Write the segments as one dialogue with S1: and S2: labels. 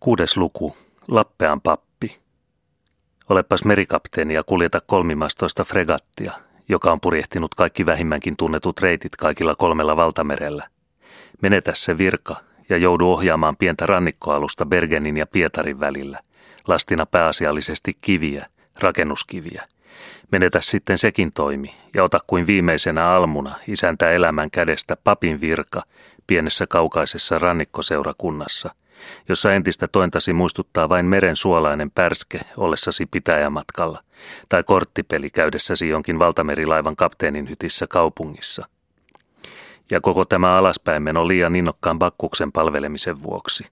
S1: Kuudes luku. Lappean pappi. Olepas merikapteeni ja kuljeta kolmimastoista fregattia, joka on purjehtinut kaikki vähimmänkin tunnetut reitit kaikilla kolmella valtamerellä. Menetä se virka ja joudu ohjaamaan pientä rannikkoalusta Bergenin ja Pietarin välillä, lastina pääasiallisesti kiviä, rakennuskiviä. Menetä sitten sekin toimi ja ota kuin viimeisenä almuna isäntä elämän kädestä papin virka pienessä kaukaisessa rannikkoseurakunnassa – jossa entistä tointasi muistuttaa vain meren suolainen pärske ollessasi pitäjämatkalla, tai korttipeli käydessäsi jonkin valtamerilaivan kapteenin hytissä kaupungissa. Ja koko tämä alaspäin meno liian innokkaan bakkuksen palvelemisen vuoksi.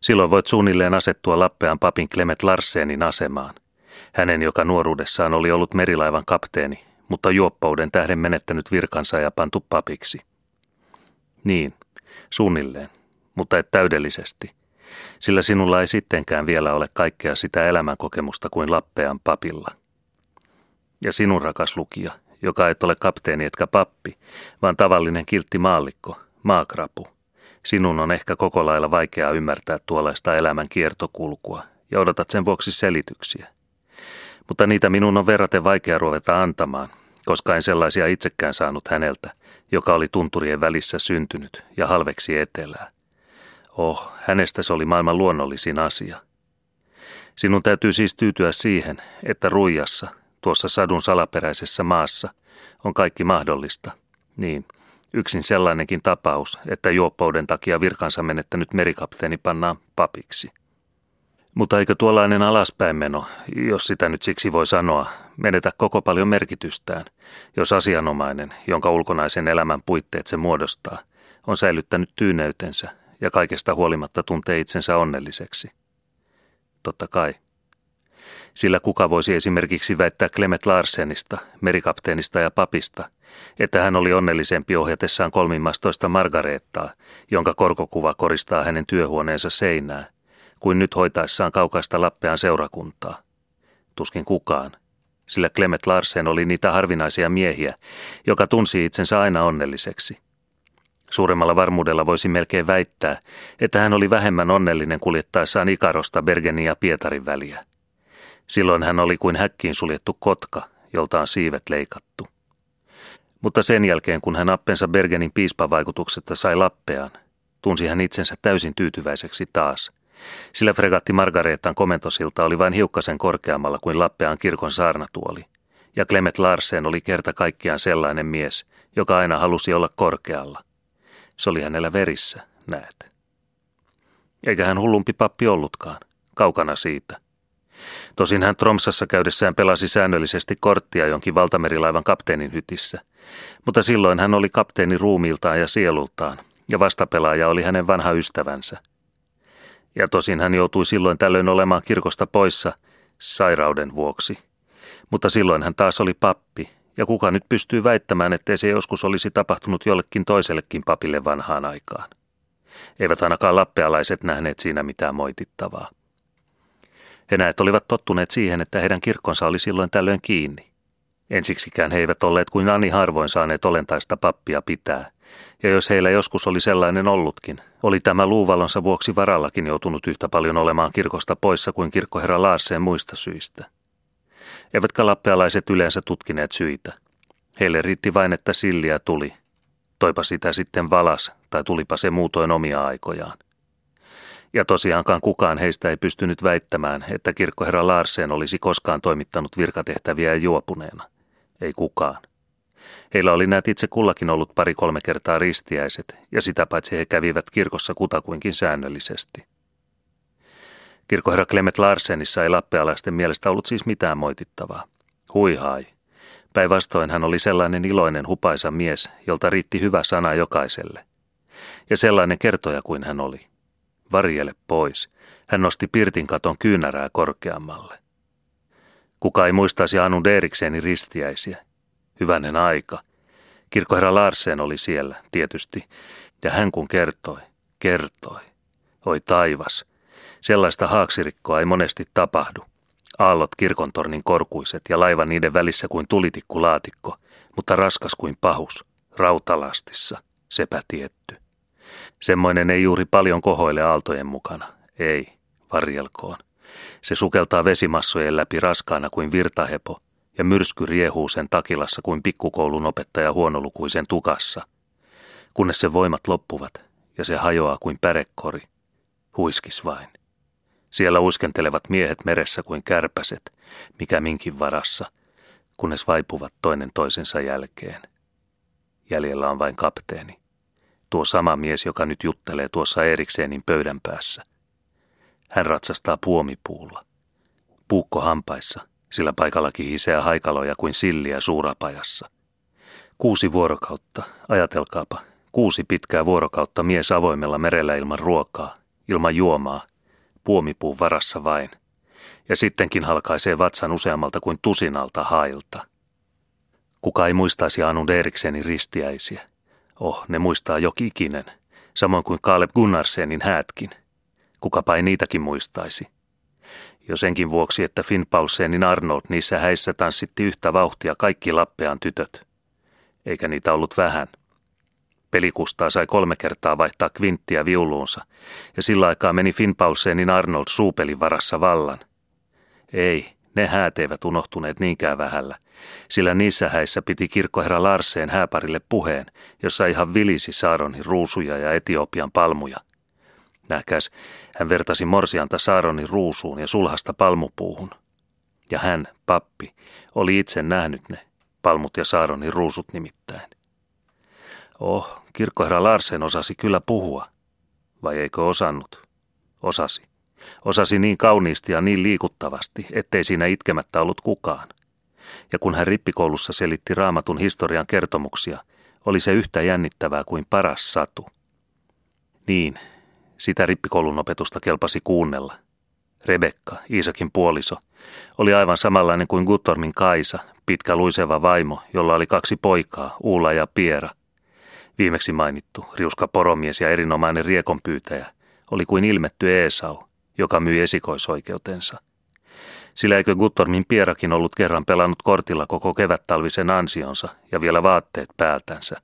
S1: Silloin voit suunnilleen asettua Lappean papin Clement Larsenin asemaan. Hänen, joka nuoruudessaan oli ollut merilaivan kapteeni, mutta juoppouden tähden menettänyt virkansa ja pantu papiksi. Niin, suunnilleen mutta et täydellisesti, sillä sinulla ei sittenkään vielä ole kaikkea sitä elämänkokemusta kuin Lappean papilla. Ja sinun rakas lukija, joka et ole kapteeni etkä pappi, vaan tavallinen kiltti maallikko, maakrapu, sinun on ehkä koko lailla vaikea ymmärtää tuollaista elämän kiertokulkua ja odotat sen vuoksi selityksiä. Mutta niitä minun on verraten vaikea ruveta antamaan, koska en sellaisia itsekään saanut häneltä, joka oli tunturien välissä syntynyt ja halveksi etelää. Oh, hänestä se oli maailman luonnollisin asia. Sinun täytyy siis tyytyä siihen, että ruijassa, tuossa sadun salaperäisessä maassa, on kaikki mahdollista. Niin, yksin sellainenkin tapaus, että juoppouden takia virkansa menettänyt merikapteeni pannaan papiksi. Mutta eikö tuollainen alaspäinmeno, jos sitä nyt siksi voi sanoa, menetä koko paljon merkitystään, jos asianomainen, jonka ulkonaisen elämän puitteet se muodostaa, on säilyttänyt tyyneytensä ja kaikesta huolimatta tuntee itsensä onnelliseksi. Totta kai. Sillä kuka voisi esimerkiksi väittää Clement Larsenista, merikapteenista ja papista, että hän oli onnellisempi ohjatessaan kolmimmastoista Margareettaa, jonka korkokuva koristaa hänen työhuoneensa seinää, kuin nyt hoitaessaan kaukaista Lappean seurakuntaa. Tuskin kukaan, sillä Clement Larsen oli niitä harvinaisia miehiä, joka tunsi itsensä aina onnelliseksi – Suuremmalla varmuudella voisi melkein väittää, että hän oli vähemmän onnellinen kuljettaessaan Ikarosta Bergenin ja Pietarin väliä. Silloin hän oli kuin häkkiin suljettu kotka, jolta on siivet leikattu. Mutta sen jälkeen, kun hän appensa Bergenin piispavaikutuksesta sai Lappeaan, tunsi hän itsensä täysin tyytyväiseksi taas. Sillä fregatti Margaretan komentosilta oli vain hiukkasen korkeammalla kuin Lappeaan kirkon saarnatuoli. Ja Clement Larsen oli kerta kaikkiaan sellainen mies, joka aina halusi olla korkealla. Se oli hänellä verissä, näet. Eikä hän hullumpi pappi ollutkaan, kaukana siitä. Tosin hän Tromsassa käydessään pelasi säännöllisesti korttia jonkin valtamerilaivan kapteenin hytissä, mutta silloin hän oli kapteeni ruumiiltaan ja sielultaan, ja vastapelaaja oli hänen vanha ystävänsä. Ja tosin hän joutui silloin tällöin olemaan kirkosta poissa sairauden vuoksi. Mutta silloin hän taas oli pappi, ja kuka nyt pystyy väittämään, ettei se joskus olisi tapahtunut jollekin toisellekin papille vanhaan aikaan? Eivät ainakaan lappealaiset nähneet siinä mitään moitittavaa. He näet olivat tottuneet siihen, että heidän kirkkonsa oli silloin tällöin kiinni. Ensiksikään he eivät olleet kuin ani harvoin saaneet olentaista pappia pitää, ja jos heillä joskus oli sellainen ollutkin, oli tämä luuvalonsa vuoksi varallakin joutunut yhtä paljon olemaan kirkosta poissa kuin kirkkoherra Laarseen muista syistä – eivätkä lappealaiset yleensä tutkineet syitä. Heille riitti vain, että silliä tuli. Toipa sitä sitten valas, tai tulipa se muutoin omia aikojaan. Ja tosiaankaan kukaan heistä ei pystynyt väittämään, että kirkkoherra Larsen olisi koskaan toimittanut virkatehtäviä juopuneena. Ei kukaan. Heillä oli näet itse kullakin ollut pari-kolme kertaa ristiäiset, ja sitä paitsi he kävivät kirkossa kutakuinkin säännöllisesti. Kirkkoherra Clement Larsenissa ei lappealaisten mielestä ollut siis mitään moitittavaa. Hui hai. Päinvastoin hän oli sellainen iloinen hupaisa mies, jolta riitti hyvä sana jokaiselle. Ja sellainen kertoja kuin hän oli. Varjele pois. Hän nosti pirtin katon kyynärää korkeammalle. Kuka ei muistaisi Anu Derikseeni ristiäisiä? Hyvänen aika. Kirkkoherra Larsen oli siellä, tietysti, ja hän kun kertoi, kertoi. Oi taivas, Sellaista haaksirikkoa ei monesti tapahdu. Aallot kirkontornin korkuiset ja laiva niiden välissä kuin tulitikkulaatikko, mutta raskas kuin pahus, rautalastissa, sepä tietty. Semmoinen ei juuri paljon kohoile aaltojen mukana, Ei, varjelkoon. Se sukeltaa vesimassojen läpi raskaana kuin virtahepo, ja myrsky riehuu sen takilassa kuin pikkukoulun opettaja huonolukuisen tukassa. Kunnes sen voimat loppuvat, ja se hajoaa kuin pärekori. Huiskis vain. Siellä uiskentelevat miehet meressä kuin kärpäset, mikä minkin varassa, kunnes vaipuvat toinen toisensa jälkeen. Jäljellä on vain kapteeni. Tuo sama mies, joka nyt juttelee tuossa Erikseenin pöydän päässä. Hän ratsastaa puomipuulla. Puukko hampaissa, sillä paikalla kihisee haikaloja kuin silliä suurapajassa. Kuusi vuorokautta, ajatelkaapa, kuusi pitkää vuorokautta mies avoimella merellä ilman ruokaa, ilman juomaa, puomipuun varassa vain. Ja sittenkin halkaisee vatsan useammalta kuin tusinalta hailta. Kuka ei muistaisi Anu Eriksenin ristiäisiä? Oh, ne muistaa joki ikinen, samoin kuin Kaleb Gunnarsenin häätkin. Kukapa ei niitäkin muistaisi. Jo senkin vuoksi, että Finn Paulsenin Arnold niissä häissä tanssitti yhtä vauhtia kaikki Lappean tytöt. Eikä niitä ollut vähän. Pelikustaa sai kolme kertaa vaihtaa kvinttiä viuluunsa, ja sillä aikaa meni Finn Paulsenin Arnold suupelin varassa vallan. Ei, ne häät eivät unohtuneet niinkään vähällä, sillä niissä häissä piti kirkkoherra Larseen hääparille puheen, jossa ihan vilisi Saaronin ruusuja ja Etiopian palmuja. Nähkäs, hän vertasi morsianta Saaronin ruusuun ja sulhasta palmupuuhun. Ja hän, pappi, oli itse nähnyt ne, palmut ja Saaronin ruusut nimittäin. Oh, kirkkoherra Larsen osasi kyllä puhua. Vai eikö osannut? Osasi. Osasi niin kauniisti ja niin liikuttavasti, ettei siinä itkemättä ollut kukaan. Ja kun hän rippikoulussa selitti raamatun historian kertomuksia, oli se yhtä jännittävää kuin paras satu. Niin, sitä rippikoulun opetusta kelpasi kuunnella. Rebekka, Iisakin puoliso, oli aivan samanlainen kuin Guttormin Kaisa, pitkä luiseva vaimo, jolla oli kaksi poikaa, Uula ja Piera. Viimeksi mainittu, riuska poromies ja erinomainen riekonpyytäjä, oli kuin ilmetty Eesau, joka myi esikoisoikeutensa. Sillä eikö Guttormin Pierakin ollut kerran pelannut kortilla koko kevättalvisen ansionsa ja vielä vaatteet päältänsä.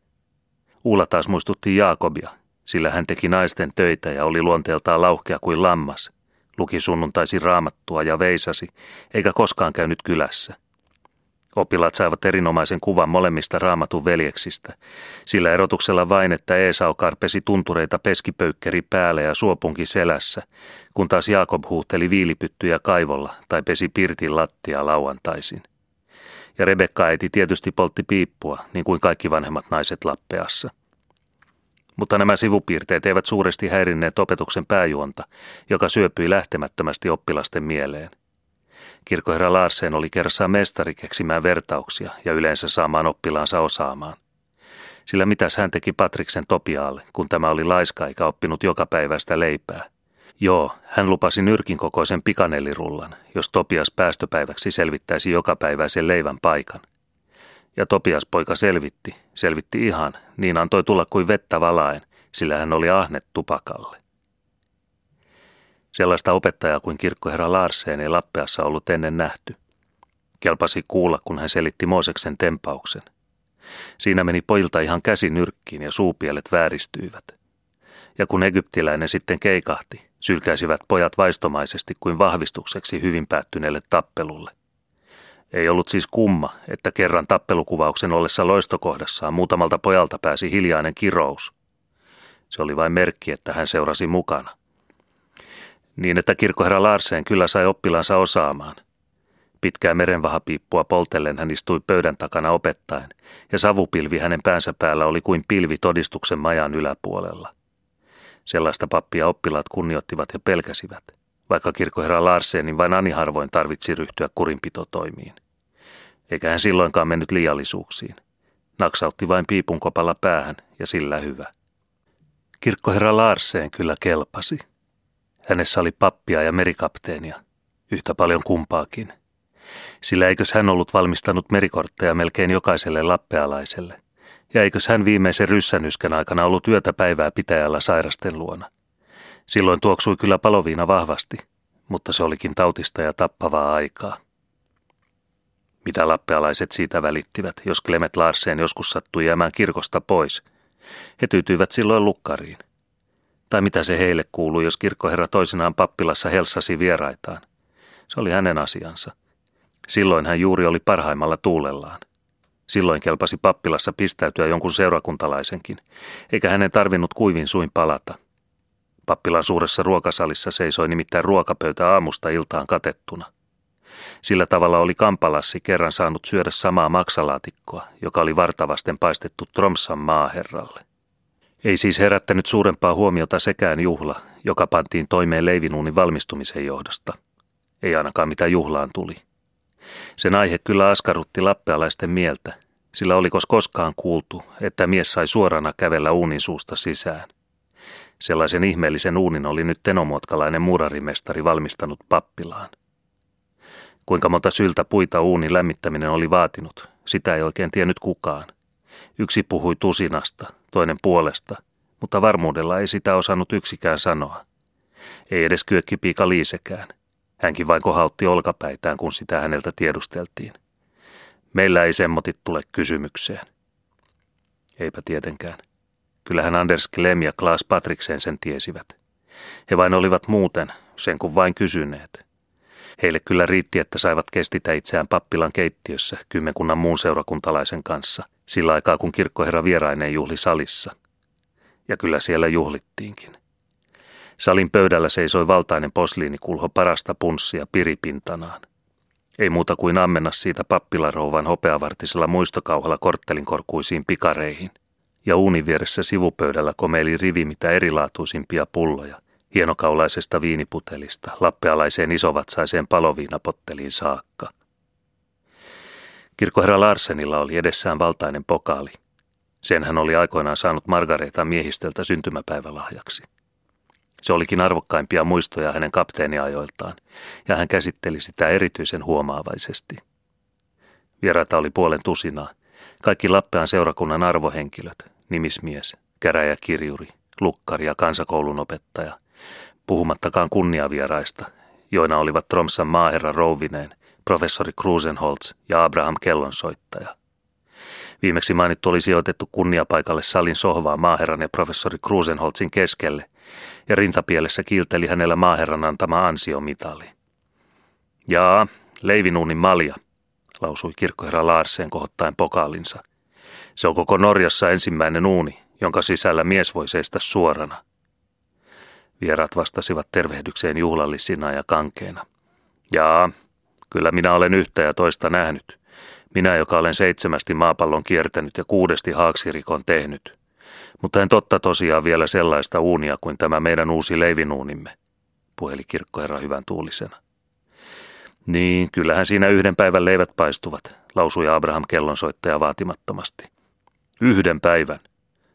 S1: Uula taas muistutti Jaakobia, sillä hän teki naisten töitä ja oli luonteeltaan lauhkea kuin lammas. Luki sunnuntaisin raamattua ja veisasi, eikä koskaan käynyt kylässä. Oppilaat saivat erinomaisen kuvan molemmista raamatun veljeksistä, sillä erotuksella vain, että Eesau karpesi tuntureita peskipöykkeri päälle ja suopunki selässä, kun taas Jaakob huuhteli viilipyttyjä kaivolla tai pesi pirtin lattia lauantaisin. Ja Rebekka äiti tietysti poltti piippua, niin kuin kaikki vanhemmat naiset Lappeassa. Mutta nämä sivupiirteet eivät suuresti häirinneet opetuksen pääjuonta, joka syöpyi lähtemättömästi oppilasten mieleen – Kirkkoherra Larsen oli kerrassaan mestari keksimään vertauksia ja yleensä saamaan oppilaansa osaamaan. Sillä mitäs hän teki Patriksen Topiaalle, kun tämä oli laiska eikä oppinut joka päivästä leipää. Joo, hän lupasi nyrkin kokoisen pikanellirullan, jos Topias päästöpäiväksi selvittäisi jokapäiväisen leivän paikan. Ja Topias poika selvitti, selvitti ihan, niin antoi tulla kuin vettä valaen, sillä hän oli ahnet tupakalle. Sellaista opettajaa kuin kirkkoherra Larsen ei Lappeassa ollut ennen nähty. Kelpasi kuulla, kun hän selitti Mooseksen tempauksen. Siinä meni pojilta ihan käsi nyrkkiin ja suupielet vääristyivät. Ja kun egyptiläinen sitten keikahti, sylkäisivät pojat vaistomaisesti kuin vahvistukseksi hyvin päättyneelle tappelulle. Ei ollut siis kumma, että kerran tappelukuvauksen ollessa loistokohdassaan muutamalta pojalta pääsi hiljainen kirous. Se oli vain merkki, että hän seurasi mukana – niin että kirkkoherra Larsen kyllä sai oppilansa osaamaan. Pitkää merenvahapiippua poltellen hän istui pöydän takana opettaen, ja savupilvi hänen päänsä päällä oli kuin pilvi todistuksen majan yläpuolella. Sellaista pappia oppilaat kunnioittivat ja pelkäsivät, vaikka kirkkoherra Larsenin vain ani harvoin tarvitsi ryhtyä kurinpitotoimiin. Eikä hän silloinkaan mennyt liiallisuuksiin. Naksautti vain piipun kopalla päähän ja sillä hyvä. Kirkkoherra Larseen kyllä kelpasi. Hänessä oli pappia ja merikapteenia, yhtä paljon kumpaakin. Sillä eikös hän ollut valmistanut merikortteja melkein jokaiselle lappealaiselle, ja eikös hän viimeisen ryssänyskän aikana ollut yötä päivää pitäjällä sairasten luona. Silloin tuoksui kyllä paloviina vahvasti, mutta se olikin tautista ja tappavaa aikaa. Mitä lappealaiset siitä välittivät, jos Klemet Larsen joskus sattui jäämään kirkosta pois? He tyytyivät silloin lukkariin – Tai mitä se heille kuuluu, jos kirkkoherra toisinaan pappilassa helsasi vieraitaan. Se oli hänen asiansa. Silloin hän juuri oli parhaimmalla tuulellaan. Silloin kelpasi pappilassa pistäytyä jonkun seurakuntalaisenkin, eikä hänen tarvinnut kuivin suin palata. Pappilan suuressa ruokasalissa seisoi nimittäin ruokapöytä aamusta iltaan katettuna. Sillä tavalla oli Kampalassi kerran saanut syödä samaa maksalaatikkoa, joka oli vartavasten paistettu Tromsan maaherralle. Ei siis herättänyt suurempaa huomiota sekään juhla, joka pantiin toimeen leivinuunin valmistumisen johdosta. Ei ainakaan mitä juhlaan tuli. Sen aihe kyllä askarrutti lappealaisten mieltä, sillä olikos koskaan kuultu, että mies sai suorana kävellä uunin suusta sisään. Sellaisen ihmeellisen uunin oli nyt tenomuotkalainen murarimestari valmistanut pappilaan. Kuinka monta syltä puita uunin lämmittäminen oli vaatinut, sitä ei oikein tiennyt kukaan. Yksi puhui tusinasta, toinen puolesta, mutta varmuudella ei sitä osannut yksikään sanoa. Ei edes kyökkipiika Liisekään. Hänkin vain kohautti olkapäitään, kun sitä häneltä tiedusteltiin. Meillä ei semmotit tule kysymykseen. Eipä tietenkään. Kyllähän Anders Klem ja Klaas Patriksen sen tiesivät. He vain olivat muuten, sen kun vain kysyneet. Heille kyllä riitti, että saivat kestitä itseään pappilan keittiössä kymmenkunnan muun seurakuntalaisen kanssa, sillä aikaa kun kirkkoherra vieraineen juhli salissa. Ja kyllä siellä juhlittiinkin. Salin pöydällä seisoi valtainen posliinikulho parasta punssia piripintanaan. Ei muuta kuin ammenna siitä pappilarouvan hopeavartisella muistokauhalla korttelinkorkuisiin pikareihin. Ja uunin vieressä sivupöydällä komeili rivi mitä erilaatuisimpia pulloja, hienokaulaisesta viiniputelista lappealaiseen isovatsaiseen paloviinapotteliin saakka. Kirkkoherra Larsenilla oli edessään valtainen pokaali. Sen hän oli aikoinaan saanut Margareeta miehistöltä syntymäpäivälahjaksi. Se olikin arvokkaimpia muistoja hänen kapteeniajoiltaan, ja hän käsitteli sitä erityisen huomaavaisesti. Vieraita oli puolen tusinaa, kaikki Lappean seurakunnan arvohenkilöt, nimismies, käräjäkirjuri, lukkari ja kansakoulun opettaja, puhumattakaan kunniavieraista, joina olivat Tromsan maaherra Rouvineen, professori Krusenholz ja Abraham Kellonsoittaja. Viimeksi mainittu oli sijoitettu kunniapaikalle salin sohvaa maaherran ja professori Krusenholzin keskelle, ja rintapielessä kiilteli hänellä maaherran antama ansiomitali. Jaa, leivinuunin malja, lausui kirkkoherra Larsen kohottaen pokaalinsa. Se on koko Norjassa ensimmäinen uuni, jonka sisällä mies voi seistä suorana. Vierat vastasivat tervehdykseen juhlallisina ja kankeena. Jaa, kyllä minä olen yhtä ja toista nähnyt. Minä, joka olen seitsemästi maapallon kiertänyt ja kuudesti haaksirikon tehnyt. Mutta en totta tosiaan vielä sellaista uunia kuin tämä meidän uusi leivinuunimme, puheli kirkkoherra hyvän tuulisena. Niin, kyllähän siinä yhden päivän leivät paistuvat, lausui Abraham kellonsoittaja vaatimattomasti. Yhden päivän,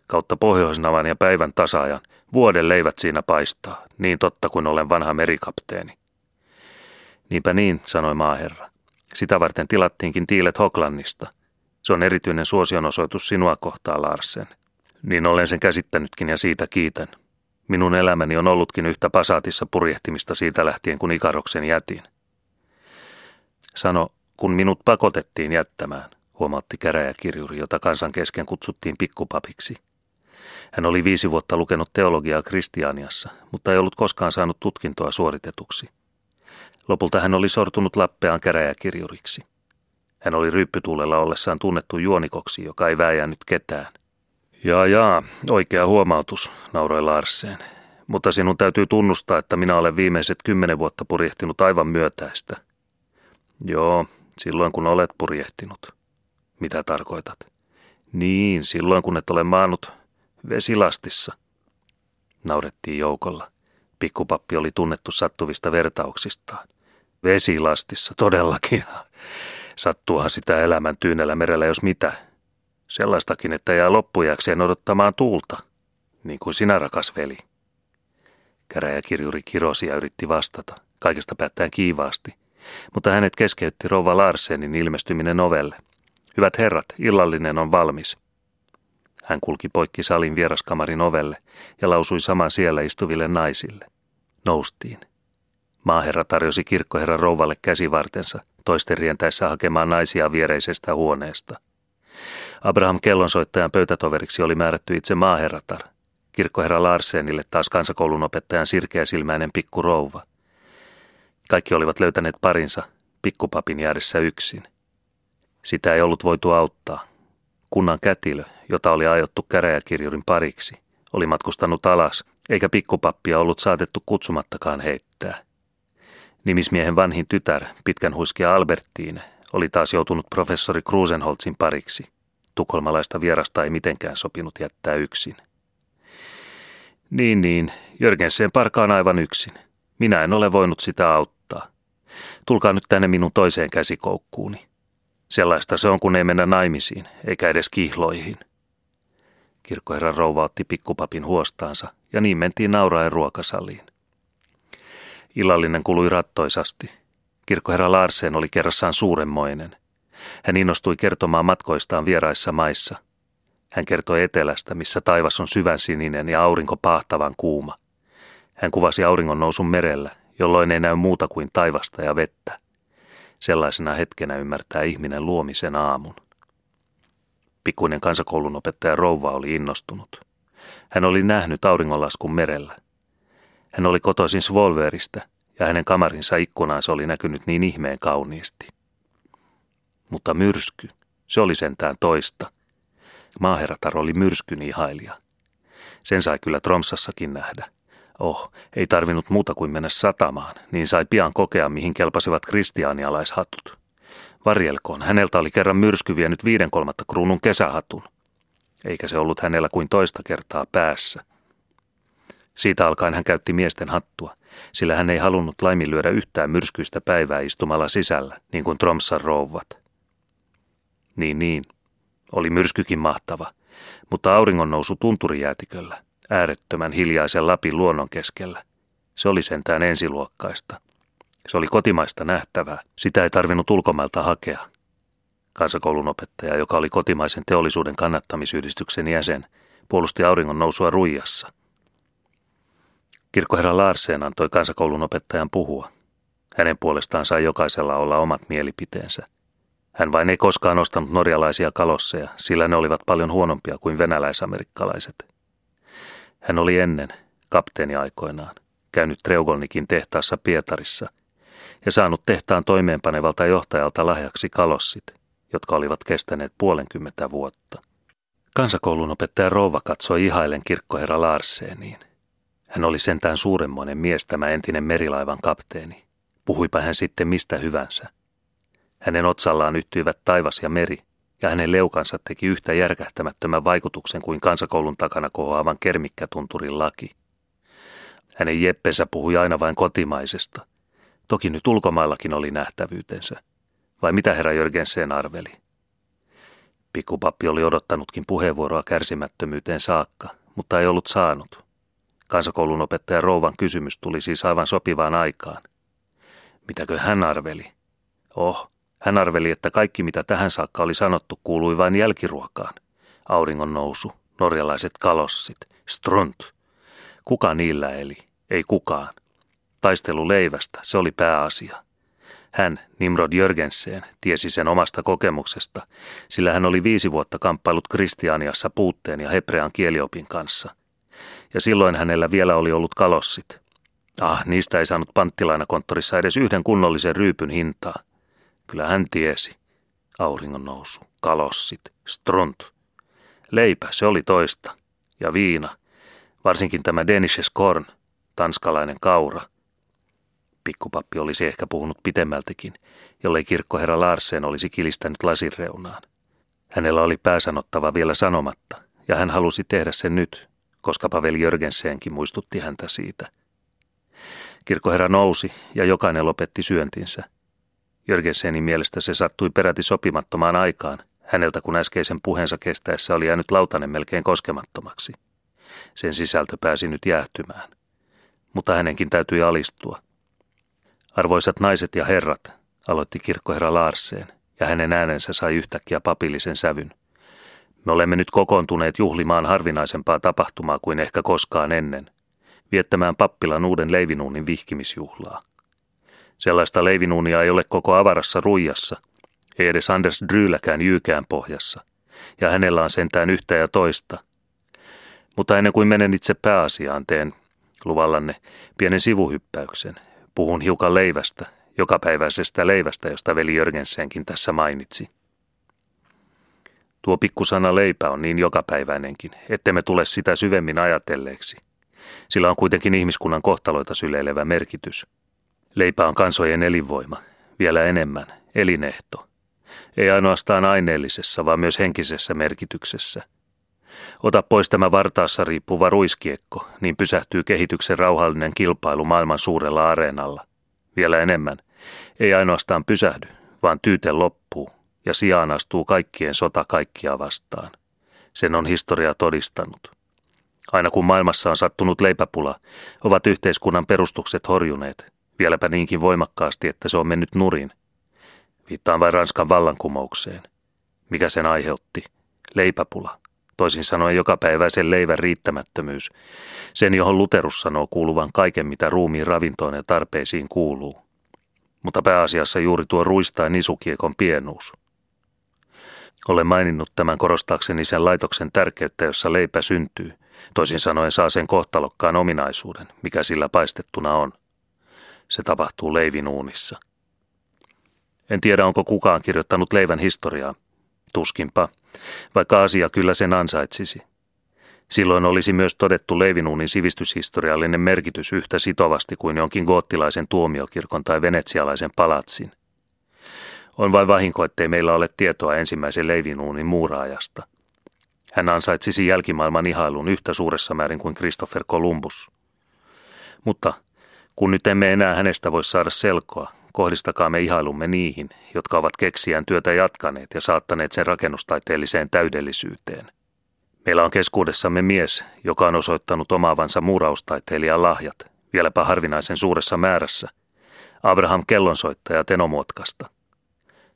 S1: kautta pohjoisnavan ja päivän tasaajan, vuoden leivät siinä paistaa, niin totta kuin olen vanha merikapteeni. Niinpä niin, sanoi maaherra. Sitä varten tilattiinkin tiilet Hoklannista. Se on erityinen suosionosoitus sinua kohtaa, Larsen. Niin olen sen käsittänytkin ja siitä kiitän. Minun elämäni on ollutkin yhtä pasaatissa purjehtimista siitä lähtien, kun ikaroksen jätin. Sano, kun minut pakotettiin jättämään, huomautti käräjäkirjuri, jota kansan kesken kutsuttiin pikkupapiksi. Hän oli viisi vuotta lukenut teologiaa Kristianiassa, mutta ei ollut koskaan saanut tutkintoa suoritetuksi. Lopulta hän oli sortunut Lappeaan käräjäkirjuriksi. Hän oli ryyppytuulella ollessaan tunnettu juonikoksi, joka ei väijännyt ketään. Jaa, jaa, oikea huomautus, nauroi Larsen. Mutta sinun täytyy tunnustaa, että minä olen viimeiset kymmenen vuotta purjehtinut aivan myötäistä. Joo, silloin kun olet purjehtinut. Mitä tarkoitat? Niin, silloin kun et ole maannut vesilastissa. Naurettiin joukolla. Pikkupappi oli tunnettu sattuvista vertauksistaan. Vesilastissa, todellakin. Sattuuhan sitä elämän tyynellä merellä jos mitä. Sellaistakin, että jää loppujakseen odottamaan tuulta, niin kuin sinä rakas veli. Käräjäkirjuri kirosi ja yritti vastata, kaikesta päättäen kiivaasti, mutta hänet keskeytti rouva Larsenin ilmestyminen ovelle. Hyvät herrat, illallinen on valmis. Hän kulki poikki salin vieraskamarin ovelle ja lausui saman siellä istuville naisille. Noustiin. Maaherra tarjosi kirkkoherran rouvalle käsivartensa, toisten rientäessä hakemaan naisia viereisestä huoneesta. Abraham kellonsoittajan pöytätoveriksi oli määrätty itse maaherratar. kirkkoherra Larsenille taas kansakoulun opettajan sirkeäsilmäinen pikku rouva. Kaikki olivat löytäneet parinsa, pikkupapin jäädessä yksin. Sitä ei ollut voitu auttaa. Kunnan kätilö, jota oli ajottu käräjäkirjurin pariksi, oli matkustanut alas, eikä pikkupappia ollut saatettu kutsumattakaan heittää. Nimismiehen vanhin tytär, pitkän huiskia Albertine, oli taas joutunut professori Krusenholzin pariksi. Tukholmalaista vierasta ei mitenkään sopinut jättää yksin. Niin niin, Jörgensen parkaan aivan yksin. Minä en ole voinut sitä auttaa. Tulkaa nyt tänne minun toiseen käsikoukkuuni. Sellaista se on, kun ei mennä naimisiin, eikä edes kihloihin. Kirkkoherran rouva otti pikkupapin huostaansa ja niin mentiin nauraen ruokasaliin. Illallinen kului rattoisasti. Kirkkoherra Larsen oli kerrassaan suuremmoinen. Hän innostui kertomaan matkoistaan vieraissa maissa. Hän kertoi etelästä, missä taivas on syvän sininen ja aurinko pahtavan kuuma. Hän kuvasi auringon nousun merellä, jolloin ei näy muuta kuin taivasta ja vettä. Sellaisena hetkenä ymmärtää ihminen luomisen aamun. Pikkuinen kansakoulun opettaja Rouva oli innostunut. Hän oli nähnyt auringonlaskun merellä. Hän oli kotoisin Svolveristä ja hänen kamarinsa ikkunansa oli näkynyt niin ihmeen kauniisti. Mutta myrsky, se oli sentään toista. Maaherratar oli myrskyn ihailija. Sen sai kyllä Tromsassakin nähdä. Oh, ei tarvinnut muuta kuin mennä satamaan, niin sai pian kokea, mihin kelpasivat kristiaanialaishatut. Varjelkoon, häneltä oli kerran myrsky vienyt viiden kolmatta kruunun kesähatun. Eikä se ollut hänellä kuin toista kertaa päässä. Siitä alkaen hän käytti miesten hattua, sillä hän ei halunnut laiminlyödä yhtään myrskyistä päivää istumalla sisällä, niin kuin Tromsan rouvat. Niin niin, oli myrskykin mahtava, mutta auringon nousu tunturijäätiköllä, äärettömän hiljaisen Lapin luonnon keskellä. Se oli sentään ensiluokkaista. Se oli kotimaista nähtävää, sitä ei tarvinnut ulkomailta hakea. Kansakoulun opettaja, joka oli kotimaisen teollisuuden kannattamisyhdistyksen jäsen, puolusti auringon nousua ruijassa. Kirkkoherra Larsen antoi kansakoulun opettajan puhua. Hänen puolestaan sai jokaisella olla omat mielipiteensä. Hän vain ei koskaan ostanut norjalaisia kalosseja, sillä ne olivat paljon huonompia kuin venäläisamerikkalaiset. Hän oli ennen, kapteeni aikoinaan, käynyt Treugolnikin tehtaassa Pietarissa ja saanut tehtaan toimeenpanevalta johtajalta lahjaksi kalossit, jotka olivat kestäneet puolenkymmentä vuotta. Kansakoulun opettaja Rouva katsoi ihailen kirkkoherra Larseniin. Hän oli sentään suuremmoinen mies tämä entinen merilaivan kapteeni. Puhuipa hän sitten mistä hyvänsä. Hänen otsallaan yttyivät taivas ja meri, ja hänen leukansa teki yhtä järkähtämättömän vaikutuksen kuin kansakoulun takana kohoavan kermikkätunturin laki. Hänen jeppensä puhui aina vain kotimaisesta. Toki nyt ulkomaillakin oli nähtävyytensä. Vai mitä herra Jörgensen arveli? Pikkupappi oli odottanutkin puheenvuoroa kärsimättömyyteen saakka, mutta ei ollut saanut. Kansakoulun opettaja Rouvan kysymys tuli siis aivan sopivaan aikaan. Mitäkö hän arveli? Oh, hän arveli, että kaikki mitä tähän saakka oli sanottu kuului vain jälkiruokaan. Auringon nousu, norjalaiset kalossit, strunt. Kuka niillä eli? Ei kukaan. Taistelu leivästä, se oli pääasia. Hän, Nimrod Jörgensen, tiesi sen omasta kokemuksesta, sillä hän oli viisi vuotta kamppailut Kristianiassa puutteen ja hebrean kieliopin kanssa. Ja silloin hänellä vielä oli ollut kalossit. Ah, niistä ei saanut panttilainakonttorissa edes yhden kunnollisen ryypyn hintaa. Kyllä hän tiesi. Auringon nousu, kalossit, strunt. Leipä, se oli toista. Ja viina. Varsinkin tämä Denishes Korn, tanskalainen kaura. Pikkupappi olisi ehkä puhunut pitemmältäkin, jollei kirkkoherra Larsen olisi kilistänyt lasin reunaan. Hänellä oli pääsanottava vielä sanomatta, ja hän halusi tehdä sen nyt, koska Pavel Jörgensenkin muistutti häntä siitä. Kirkkoherra nousi, ja jokainen lopetti syöntinsä – Jörgensenin mielestä se sattui peräti sopimattomaan aikaan, häneltä kun äskeisen puheensa kestäessä oli jäänyt lautanen melkein koskemattomaksi. Sen sisältö pääsi nyt jäähtymään. Mutta hänenkin täytyi alistua. Arvoisat naiset ja herrat, aloitti kirkkoherra Laarseen, ja hänen äänensä sai yhtäkkiä papillisen sävyn. Me olemme nyt kokoontuneet juhlimaan harvinaisempaa tapahtumaa kuin ehkä koskaan ennen, viettämään pappilan uuden leivinuunin vihkimisjuhlaa. Sellaista leivinuunia ei ole koko avarassa ruijassa, ei edes Anders Dryyläkään jyykään pohjassa, ja hänellä on sentään yhtä ja toista. Mutta ennen kuin menen itse pääasiaan, teen luvallanne pienen sivuhyppäyksen. Puhun hiukan leivästä, jokapäiväisestä leivästä, josta veli Jörgensenkin tässä mainitsi. Tuo pikkusana leipä on niin jokapäiväinenkin, ettemme tule sitä syvemmin ajatelleeksi. Sillä on kuitenkin ihmiskunnan kohtaloita syleilevä merkitys. Leipä on kansojen elinvoima, vielä enemmän, elinehto. Ei ainoastaan aineellisessa, vaan myös henkisessä merkityksessä. Ota pois tämä vartaassa riippuva ruiskiekko, niin pysähtyy kehityksen rauhallinen kilpailu maailman suurella areenalla. Vielä enemmän, ei ainoastaan pysähdy, vaan tyyte loppuu ja sijaan astuu kaikkien sota kaikkia vastaan. Sen on historia todistanut. Aina kun maailmassa on sattunut leipäpula, ovat yhteiskunnan perustukset horjuneet, vieläpä niinkin voimakkaasti, että se on mennyt nurin. Viittaan vain Ranskan vallankumoukseen. Mikä sen aiheutti? Leipäpula. Toisin sanoen jokapäiväisen leivän riittämättömyys. Sen, johon Luterus sanoo kuuluvan kaiken, mitä ruumiin ravintoon ja tarpeisiin kuuluu. Mutta pääasiassa juuri tuo ruistain nisukiekon pienuus. Olen maininnut tämän korostaakseni sen laitoksen tärkeyttä, jossa leipä syntyy. Toisin sanoen saa sen kohtalokkaan ominaisuuden, mikä sillä paistettuna on. Se tapahtuu leivinuunissa. En tiedä, onko kukaan kirjoittanut leivän historiaa. Tuskinpa, vaikka asia kyllä sen ansaitsisi. Silloin olisi myös todettu leivinuunin sivistyshistoriallinen merkitys yhtä sitovasti kuin jonkin goottilaisen tuomiokirkon tai venetsialaisen palatsin. On vain vahinko, ettei meillä ole tietoa ensimmäisen leivinuunin muuraajasta. Hän ansaitsisi jälkimaailman ihailun yhtä suuressa määrin kuin Christopher Columbus. Mutta kun nyt emme enää hänestä voi saada selkoa, kohdistakaamme ihailumme niihin, jotka ovat keksiään työtä jatkaneet ja saattaneet sen rakennustaiteelliseen täydellisyyteen. Meillä on keskuudessamme mies, joka on osoittanut omaavansa muuraustaiteilijan lahjat, vieläpä harvinaisen suuressa määrässä, Abraham Kellonsoittaja Tenomuotkasta –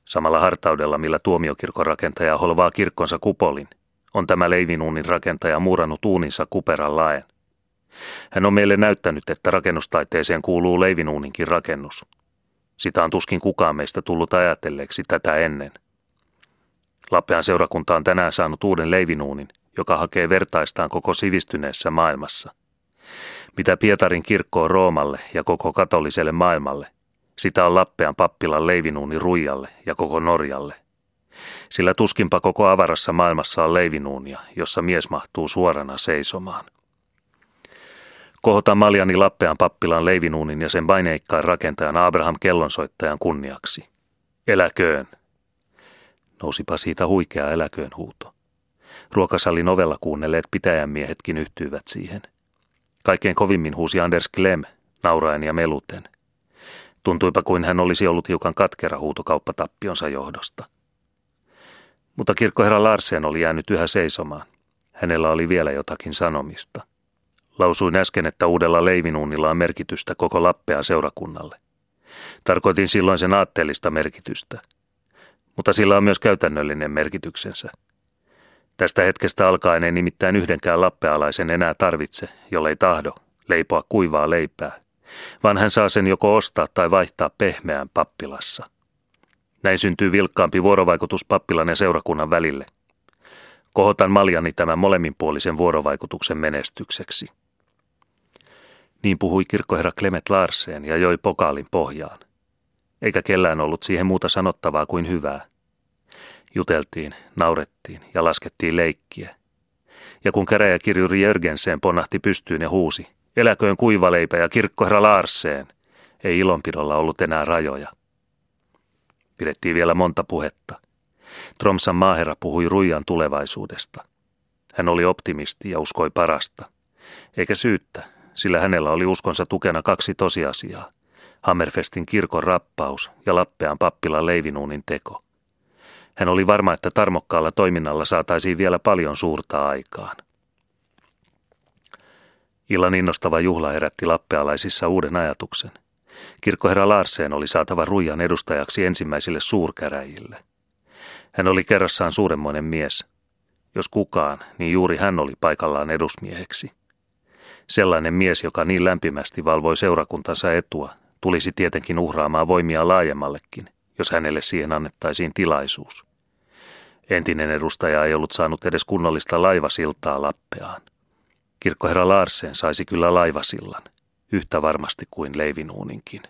S1: Samalla hartaudella, millä tuomiokirkon rakentaja holvaa kirkkonsa kupolin, on tämä leivinuunin rakentaja muurannut uuninsa kuperan laen. Hän on meille näyttänyt, että rakennustaiteeseen kuuluu leivinuuninkin rakennus. Sitä on tuskin kukaan meistä tullut ajatelleeksi tätä ennen. Lappean seurakunta on tänään saanut uuden leivinuunin, joka hakee vertaistaan koko sivistyneessä maailmassa. Mitä Pietarin kirkko on Roomalle ja koko katoliselle maailmalle, sitä on Lappean pappilan leivinuuni Ruijalle ja koko Norjalle. Sillä tuskinpa koko avarassa maailmassa on leivinuunia, jossa mies mahtuu suorana seisomaan. Kohota Maljani Lappean pappilan leivinuunin ja sen paineikkaan rakentajan Abraham Kellonsoittajan kunniaksi. Eläköön! Nousipa siitä huikea eläköön huuto. Ruokasalin ovella kuunnelleet pitäjänmiehetkin yhtyivät siihen. Kaikkein kovimmin huusi Anders Klem, nauraen ja meluten. Tuntuipa kuin hän olisi ollut hiukan katkera huutokauppatappionsa johdosta. Mutta kirkkoherra Larsen oli jäänyt yhä seisomaan. Hänellä oli vielä jotakin sanomista. Lausuin äsken, että uudella leivinuunilla on merkitystä koko Lappean seurakunnalle. Tarkoitin silloin sen aatteellista merkitystä. Mutta sillä on myös käytännöllinen merkityksensä. Tästä hetkestä alkaen ei nimittäin yhdenkään lappealaisen enää tarvitse, jollei tahdo, leipoa kuivaa leipää vaan hän saa sen joko ostaa tai vaihtaa pehmeään pappilassa. Näin syntyy vilkkaampi vuorovaikutus pappilan ja seurakunnan välille. Kohotan maljani tämän molemminpuolisen vuorovaikutuksen menestykseksi. Niin puhui kirkkoherra Clement Larsen ja joi pokaalin pohjaan. Eikä kellään ollut siihen muuta sanottavaa kuin hyvää. Juteltiin, naurettiin ja laskettiin leikkiä. Ja kun käräjäkirjuri Jörgensen ponnahti pystyyn ja huusi – Eläköön kuivaleipä ja kirkkoherra Laarseen. Ei ilonpidolla ollut enää rajoja. Pidettiin vielä monta puhetta. Tromsan maaherra puhui Ruijan tulevaisuudesta. Hän oli optimisti ja uskoi parasta. Eikä syyttä, sillä hänellä oli uskonsa tukena kaksi tosiasiaa. Hammerfestin kirkon rappaus ja Lappean pappilan leivinuunin teko. Hän oli varma, että tarmokkaalla toiminnalla saataisiin vielä paljon suurta aikaan. Illan innostava juhla herätti lappealaisissa uuden ajatuksen. Kirkkoherra Larsen oli saatava Ruijan edustajaksi ensimmäisille suurkäräjille. Hän oli kerrassaan suuremmoinen mies. Jos kukaan, niin juuri hän oli paikallaan edusmieheksi. Sellainen mies, joka niin lämpimästi valvoi seurakuntansa etua, tulisi tietenkin uhraamaan voimia laajemmallekin, jos hänelle siihen annettaisiin tilaisuus. Entinen edustaja ei ollut saanut edes kunnollista laivasiltaa Lappeaan. Kirkkoherra Larsen saisi kyllä laivasillan, yhtä varmasti kuin leivinuuninkin.